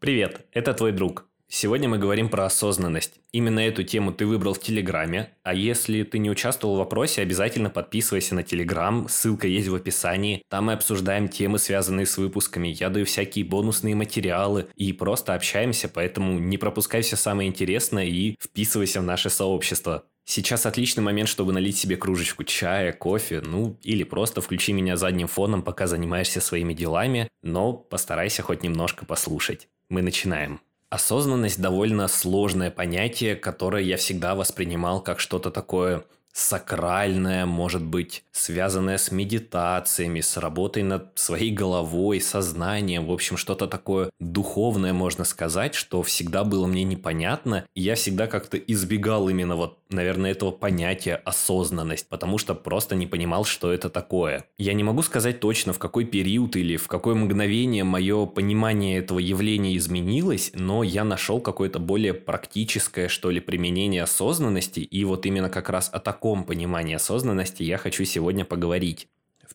Привет, это твой друг. Сегодня мы говорим про осознанность. Именно эту тему ты выбрал в Телеграме, а если ты не участвовал в вопросе, обязательно подписывайся на Телеграм, ссылка есть в описании. Там мы обсуждаем темы, связанные с выпусками, я даю всякие бонусные материалы и просто общаемся, поэтому не пропускай все самое интересное и вписывайся в наше сообщество. Сейчас отличный момент, чтобы налить себе кружечку чая, кофе, ну или просто включи меня задним фоном, пока занимаешься своими делами, но постарайся хоть немножко послушать. Мы начинаем. Осознанность довольно сложное понятие, которое я всегда воспринимал как что-то такое сакральное, может быть, связанное с медитациями, с работой над своей головой, сознанием, в общем, что-то такое духовное, можно сказать, что всегда было мне непонятно, и я всегда как-то избегал именно вот, наверное, этого понятия осознанность, потому что просто не понимал, что это такое. Я не могу сказать точно, в какой период или в какое мгновение мое понимание этого явления изменилось, но я нашел какое-то более практическое, что ли, применение осознанности, и вот именно как раз о таком понимании осознанности я хочу сегодня поговорить.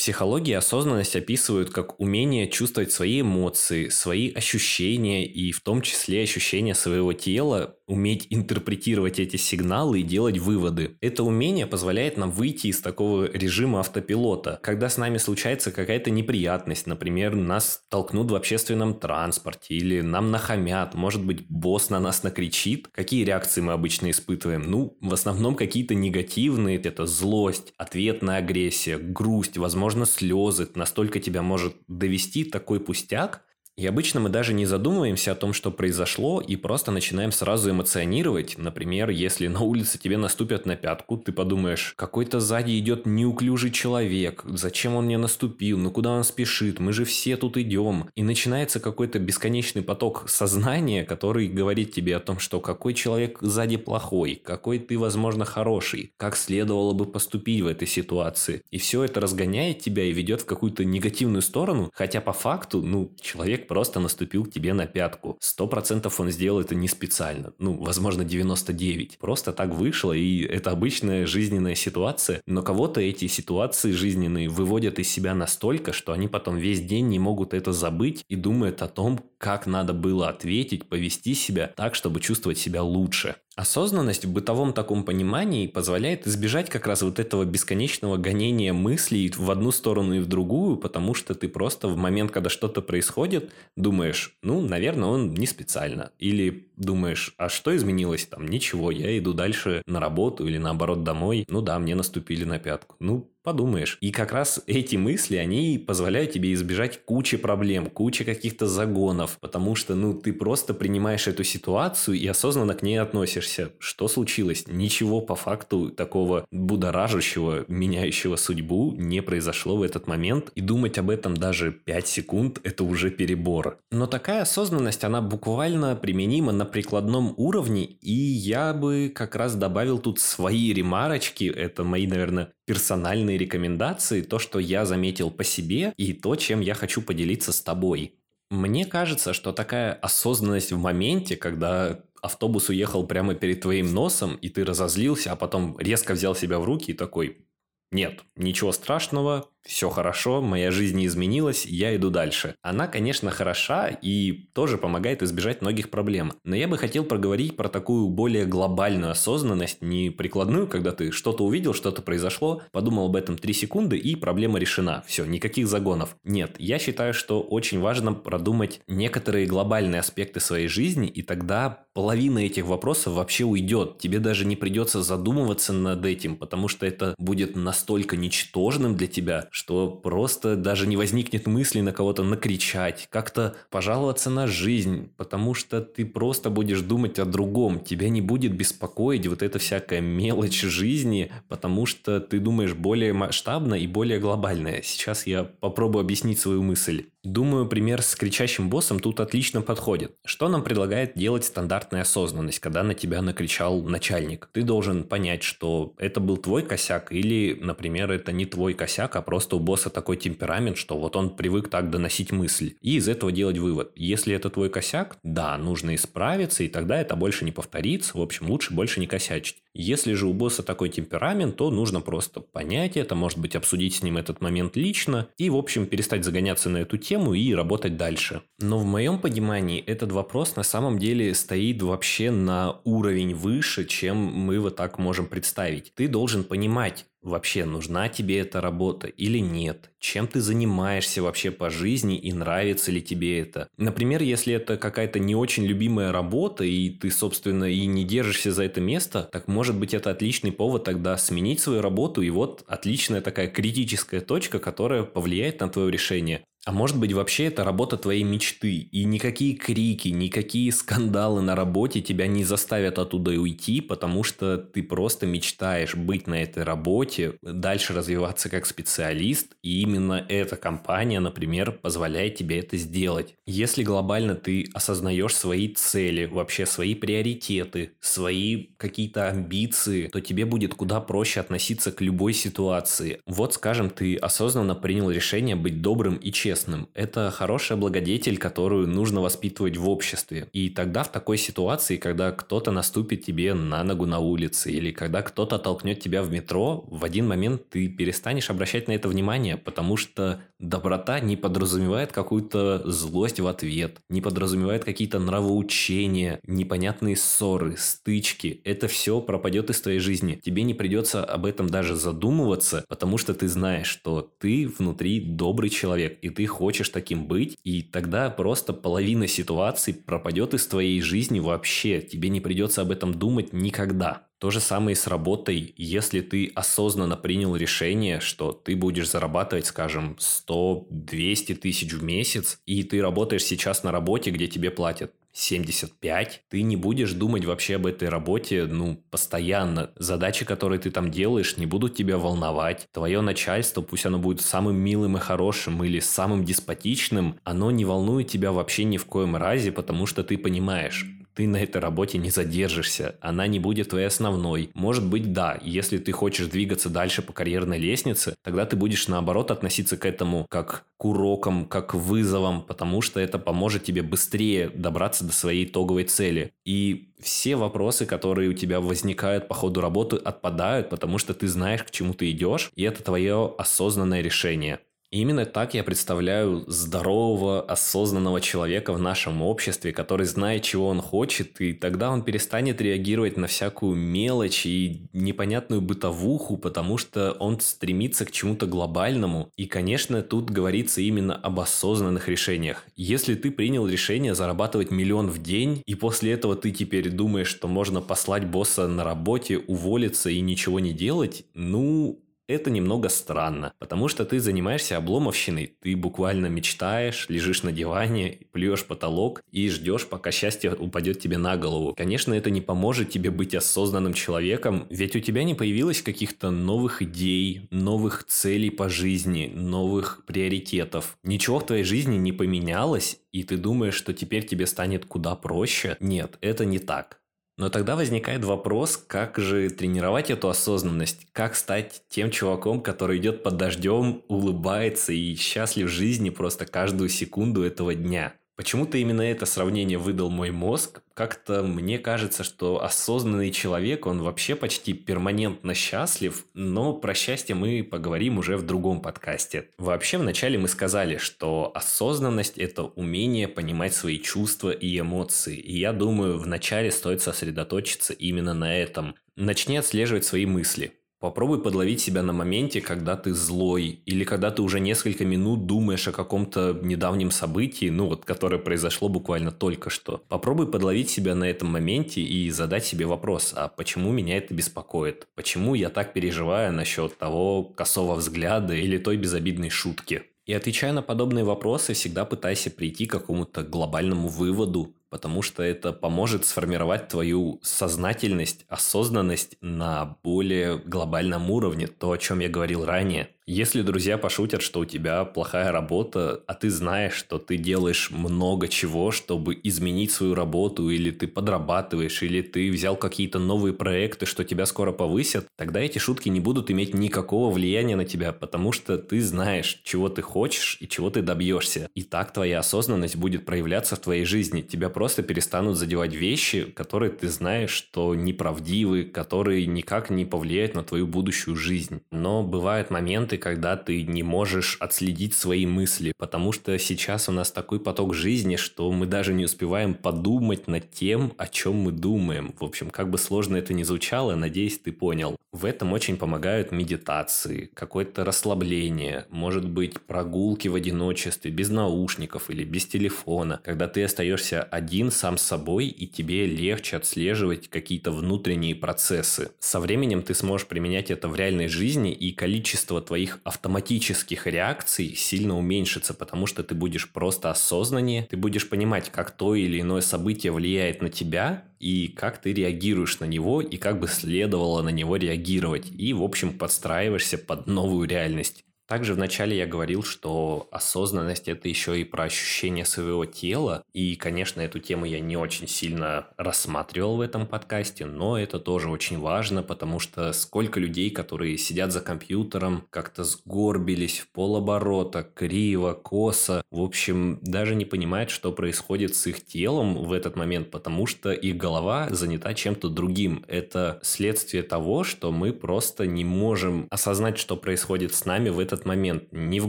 В психологии осознанность описывают как умение чувствовать свои эмоции, свои ощущения и в том числе ощущения своего тела уметь интерпретировать эти сигналы и делать выводы. Это умение позволяет нам выйти из такого режима автопилота. Когда с нами случается какая-то неприятность, например, нас толкнут в общественном транспорте или нам нахамят, может быть, босс на нас накричит, какие реакции мы обычно испытываем? Ну, в основном какие-то негативные, это злость, ответная агрессия, грусть, возможно, слезы. Настолько тебя может довести такой пустяк, и обычно мы даже не задумываемся о том, что произошло, и просто начинаем сразу эмоционировать. Например, если на улице тебе наступят на пятку, ты подумаешь, какой-то сзади идет неуклюжий человек, зачем он мне наступил, ну куда он спешит, мы же все тут идем. И начинается какой-то бесконечный поток сознания, который говорит тебе о том, что какой человек сзади плохой, какой ты, возможно, хороший, как следовало бы поступить в этой ситуации. И все это разгоняет тебя и ведет в какую-то негативную сторону, хотя по факту, ну, человек просто наступил тебе на пятку. Сто процентов он сделал это не специально. Ну, возможно, 99. Просто так вышло, и это обычная жизненная ситуация. Но кого-то эти ситуации жизненные выводят из себя настолько, что они потом весь день не могут это забыть и думают о том, как надо было ответить, повести себя так, чтобы чувствовать себя лучше. Осознанность в бытовом таком понимании позволяет избежать как раз вот этого бесконечного гонения мыслей в одну сторону и в другую, потому что ты просто в момент, когда что-то происходит, думаешь, ну, наверное, он не специально. Или думаешь, а что изменилось там? Ничего, я иду дальше на работу или наоборот домой. Ну да, мне наступили на пятку. Ну, подумаешь. И как раз эти мысли, они позволяют тебе избежать кучи проблем, кучи каких-то загонов, потому что, ну, ты просто принимаешь эту ситуацию и осознанно к ней относишься. Что случилось? Ничего по факту такого будоражащего, меняющего судьбу не произошло в этот момент, и думать об этом даже 5 секунд – это уже перебор. Но такая осознанность, она буквально применима на прикладном уровне, и я бы как раз добавил тут свои ремарочки, это мои, наверное, персональные рекомендации, то, что я заметил по себе и то, чем я хочу поделиться с тобой. Мне кажется, что такая осознанность в моменте, когда автобус уехал прямо перед твоим носом, и ты разозлился, а потом резко взял себя в руки и такой, нет, ничего страшного, все хорошо, моя жизнь не изменилась, я иду дальше. Она, конечно, хороша и тоже помогает избежать многих проблем. Но я бы хотел проговорить про такую более глобальную осознанность, не прикладную, когда ты что-то увидел, что-то произошло, подумал об этом 3 секунды и проблема решена. Все, никаких загонов. Нет, я считаю, что очень важно продумать некоторые глобальные аспекты своей жизни, и тогда половина этих вопросов вообще уйдет. Тебе даже не придется задумываться над этим, потому что это будет настолько ничтожным для тебя, что просто даже не возникнет мысли на кого-то накричать, как-то пожаловаться на жизнь, потому что ты просто будешь думать о другом. Тебя не будет беспокоить вот эта всякая мелочь жизни, потому что ты думаешь более масштабно и более глобальное. Сейчас я попробую объяснить свою мысль. Думаю, пример с кричащим боссом тут отлично подходит. Что нам предлагает делать стандартная осознанность, когда на тебя накричал начальник? Ты должен понять, что это был твой косяк или, например, это не твой косяк, а просто у босса такой темперамент, что вот он привык так доносить мысль. И из этого делать вывод. Если это твой косяк, да, нужно исправиться, и тогда это больше не повторится. В общем, лучше больше не косячить. Если же у босса такой темперамент, то нужно просто понять это, может быть, обсудить с ним этот момент лично и, в общем, перестать загоняться на эту тему и работать дальше. Но в моем понимании этот вопрос на самом деле стоит вообще на уровень выше, чем мы вот так можем представить. Ты должен понимать, вообще нужна тебе эта работа или нет, чем ты занимаешься вообще по жизни и нравится ли тебе это. Например, если это какая-то не очень любимая работа и ты, собственно, и не держишься за это место, так может быть это отличный повод тогда сменить свою работу и вот отличная такая критическая точка, которая повлияет на твое решение. А может быть вообще это работа твоей мечты, и никакие крики, никакие скандалы на работе тебя не заставят оттуда уйти, потому что ты просто мечтаешь быть на этой работе, дальше развиваться как специалист, и именно эта компания, например, позволяет тебе это сделать. Если глобально ты осознаешь свои цели, вообще свои приоритеты, свои какие-то амбиции, то тебе будет куда проще относиться к любой ситуации. Вот, скажем, ты осознанно принял решение быть добрым и честным, честным. Это хорошая благодетель, которую нужно воспитывать в обществе. И тогда в такой ситуации, когда кто-то наступит тебе на ногу на улице, или когда кто-то толкнет тебя в метро, в один момент ты перестанешь обращать на это внимание, потому что доброта не подразумевает какую-то злость в ответ, не подразумевает какие-то нравоучения, непонятные ссоры, стычки. Это все пропадет из твоей жизни. Тебе не придется об этом даже задумываться, потому что ты знаешь, что ты внутри добрый человек, и ты ты хочешь таким быть, и тогда просто половина ситуаций пропадет из твоей жизни вообще. Тебе не придется об этом думать никогда. То же самое и с работой. Если ты осознанно принял решение, что ты будешь зарабатывать, скажем, 100-200 тысяч в месяц, и ты работаешь сейчас на работе, где тебе платят 75, ты не будешь думать вообще об этой работе, ну, постоянно. Задачи, которые ты там делаешь, не будут тебя волновать. Твое начальство, пусть оно будет самым милым и хорошим или самым деспотичным, оно не волнует тебя вообще ни в коем разе, потому что ты понимаешь, ты на этой работе не задержишься, она не будет твоей основной. Может быть, да, если ты хочешь двигаться дальше по карьерной лестнице, тогда ты будешь наоборот относиться к этому как к урокам, как к вызовам, потому что это поможет тебе быстрее добраться до своей итоговой цели. И все вопросы, которые у тебя возникают по ходу работы, отпадают, потому что ты знаешь, к чему ты идешь, и это твое осознанное решение. Именно так я представляю здорового, осознанного человека в нашем обществе, который знает, чего он хочет, и тогда он перестанет реагировать на всякую мелочь и непонятную бытовуху, потому что он стремится к чему-то глобальному. И, конечно, тут говорится именно об осознанных решениях. Если ты принял решение зарабатывать миллион в день, и после этого ты теперь думаешь, что можно послать босса на работе, уволиться и ничего не делать, ну, это немного странно, потому что ты занимаешься обломовщиной, ты буквально мечтаешь, лежишь на диване, плюешь потолок и ждешь, пока счастье упадет тебе на голову. Конечно, это не поможет тебе быть осознанным человеком, ведь у тебя не появилось каких-то новых идей, новых целей по жизни, новых приоритетов. Ничего в твоей жизни не поменялось, и ты думаешь, что теперь тебе станет куда проще. Нет, это не так. Но тогда возникает вопрос, как же тренировать эту осознанность, как стать тем чуваком, который идет под дождем, улыбается и счастлив в жизни просто каждую секунду этого дня. Почему-то именно это сравнение выдал мой мозг. Как-то мне кажется, что осознанный человек, он вообще почти перманентно счастлив, но про счастье мы поговорим уже в другом подкасте. Вообще, вначале мы сказали, что осознанность – это умение понимать свои чувства и эмоции. И я думаю, вначале стоит сосредоточиться именно на этом. Начни отслеживать свои мысли. Попробуй подловить себя на моменте, когда ты злой, или когда ты уже несколько минут думаешь о каком-то недавнем событии, ну вот, которое произошло буквально только что. Попробуй подловить себя на этом моменте и задать себе вопрос, а почему меня это беспокоит? Почему я так переживаю насчет того косого взгляда или той безобидной шутки? И отвечая на подобные вопросы, всегда пытайся прийти к какому-то глобальному выводу, потому что это поможет сформировать твою сознательность, осознанность на более глобальном уровне, то, о чем я говорил ранее. Если друзья пошутят, что у тебя плохая работа, а ты знаешь, что ты делаешь много чего, чтобы изменить свою работу, или ты подрабатываешь, или ты взял какие-то новые проекты, что тебя скоро повысят, тогда эти шутки не будут иметь никакого влияния на тебя, потому что ты знаешь, чего ты хочешь и чего ты добьешься. И так твоя осознанность будет проявляться в твоей жизни. Тебя просто перестанут задевать вещи, которые ты знаешь, что неправдивы, которые никак не повлияют на твою будущую жизнь. Но бывают моменты, когда ты не можешь отследить свои мысли, потому что сейчас у нас такой поток жизни, что мы даже не успеваем подумать над тем, о чем мы думаем. В общем, как бы сложно это ни звучало, надеюсь, ты понял. В этом очень помогают медитации, какое-то расслабление, может быть, прогулки в одиночестве, без наушников или без телефона, когда ты остаешься один сам с собой и тебе легче отслеживать какие-то внутренние процессы. Со временем ты сможешь применять это в реальной жизни, и количество твоих автоматических реакций сильно уменьшится, потому что ты будешь просто осознаннее, ты будешь понимать, как то или иное событие влияет на тебя, и как ты реагируешь на него, и как бы следовало на него реагировать. И, в общем, подстраиваешься под новую реальность. Также вначале я говорил, что осознанность это еще и про ощущение своего тела. И, конечно, эту тему я не очень сильно рассматривал в этом подкасте, но это тоже очень важно, потому что сколько людей, которые сидят за компьютером, как-то сгорбились в полоборота, криво, косо, в общем, даже не понимают, что происходит с их телом в этот момент, потому что их голова занята чем-то другим. Это следствие того, что мы просто не можем осознать, что происходит с нами в этот этот момент ни в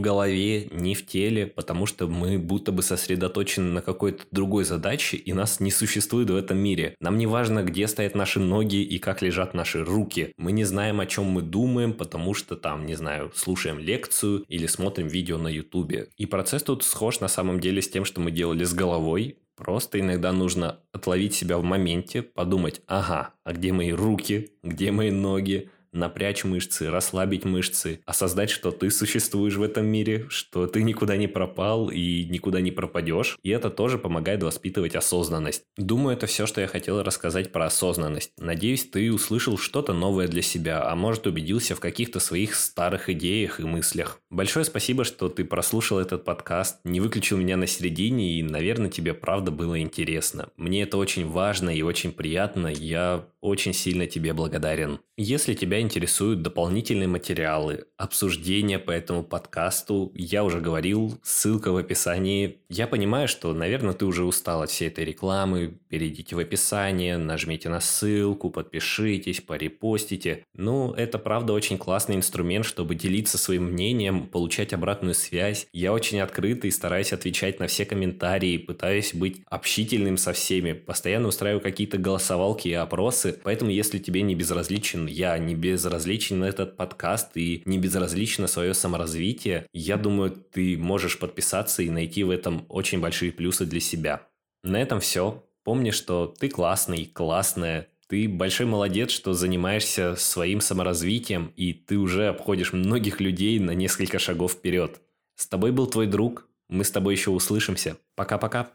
голове, ни в теле, потому что мы будто бы сосредоточены на какой-то другой задаче, и нас не существует в этом мире. Нам не важно, где стоят наши ноги и как лежат наши руки. Мы не знаем, о чем мы думаем, потому что там, не знаю, слушаем лекцию или смотрим видео на ютубе. И процесс тут схож на самом деле с тем, что мы делали с головой, Просто иногда нужно отловить себя в моменте, подумать, ага, а где мои руки, где мои ноги, напрячь мышцы, расслабить мышцы, осознать, что ты существуешь в этом мире, что ты никуда не пропал и никуда не пропадешь. И это тоже помогает воспитывать осознанность. Думаю, это все, что я хотел рассказать про осознанность. Надеюсь, ты услышал что-то новое для себя, а может убедился в каких-то своих старых идеях и мыслях. Большое спасибо, что ты прослушал этот подкаст, не выключил меня на середине и, наверное, тебе правда было интересно. Мне это очень важно и очень приятно. Я очень сильно тебе благодарен. Если тебя интересуют дополнительные материалы, обсуждения по этому подкасту, я уже говорил, ссылка в описании. Я понимаю, что, наверное, ты уже устал от всей этой рекламы. Перейдите в описание, нажмите на ссылку, подпишитесь, порепостите. Ну, это правда очень классный инструмент, чтобы делиться своим мнением, получать обратную связь. Я очень открытый, стараюсь отвечать на все комментарии, пытаюсь быть общительным со всеми, постоянно устраиваю какие-то голосовалки и опросы, Поэтому, если тебе не безразличен я, не безразличен этот подкаст и не безразлично свое саморазвитие, я думаю, ты можешь подписаться и найти в этом очень большие плюсы для себя. На этом все. Помни, что ты классный, классная, ты большой молодец, что занимаешься своим саморазвитием, и ты уже обходишь многих людей на несколько шагов вперед. С тобой был твой друг. Мы с тобой еще услышимся. Пока-пока.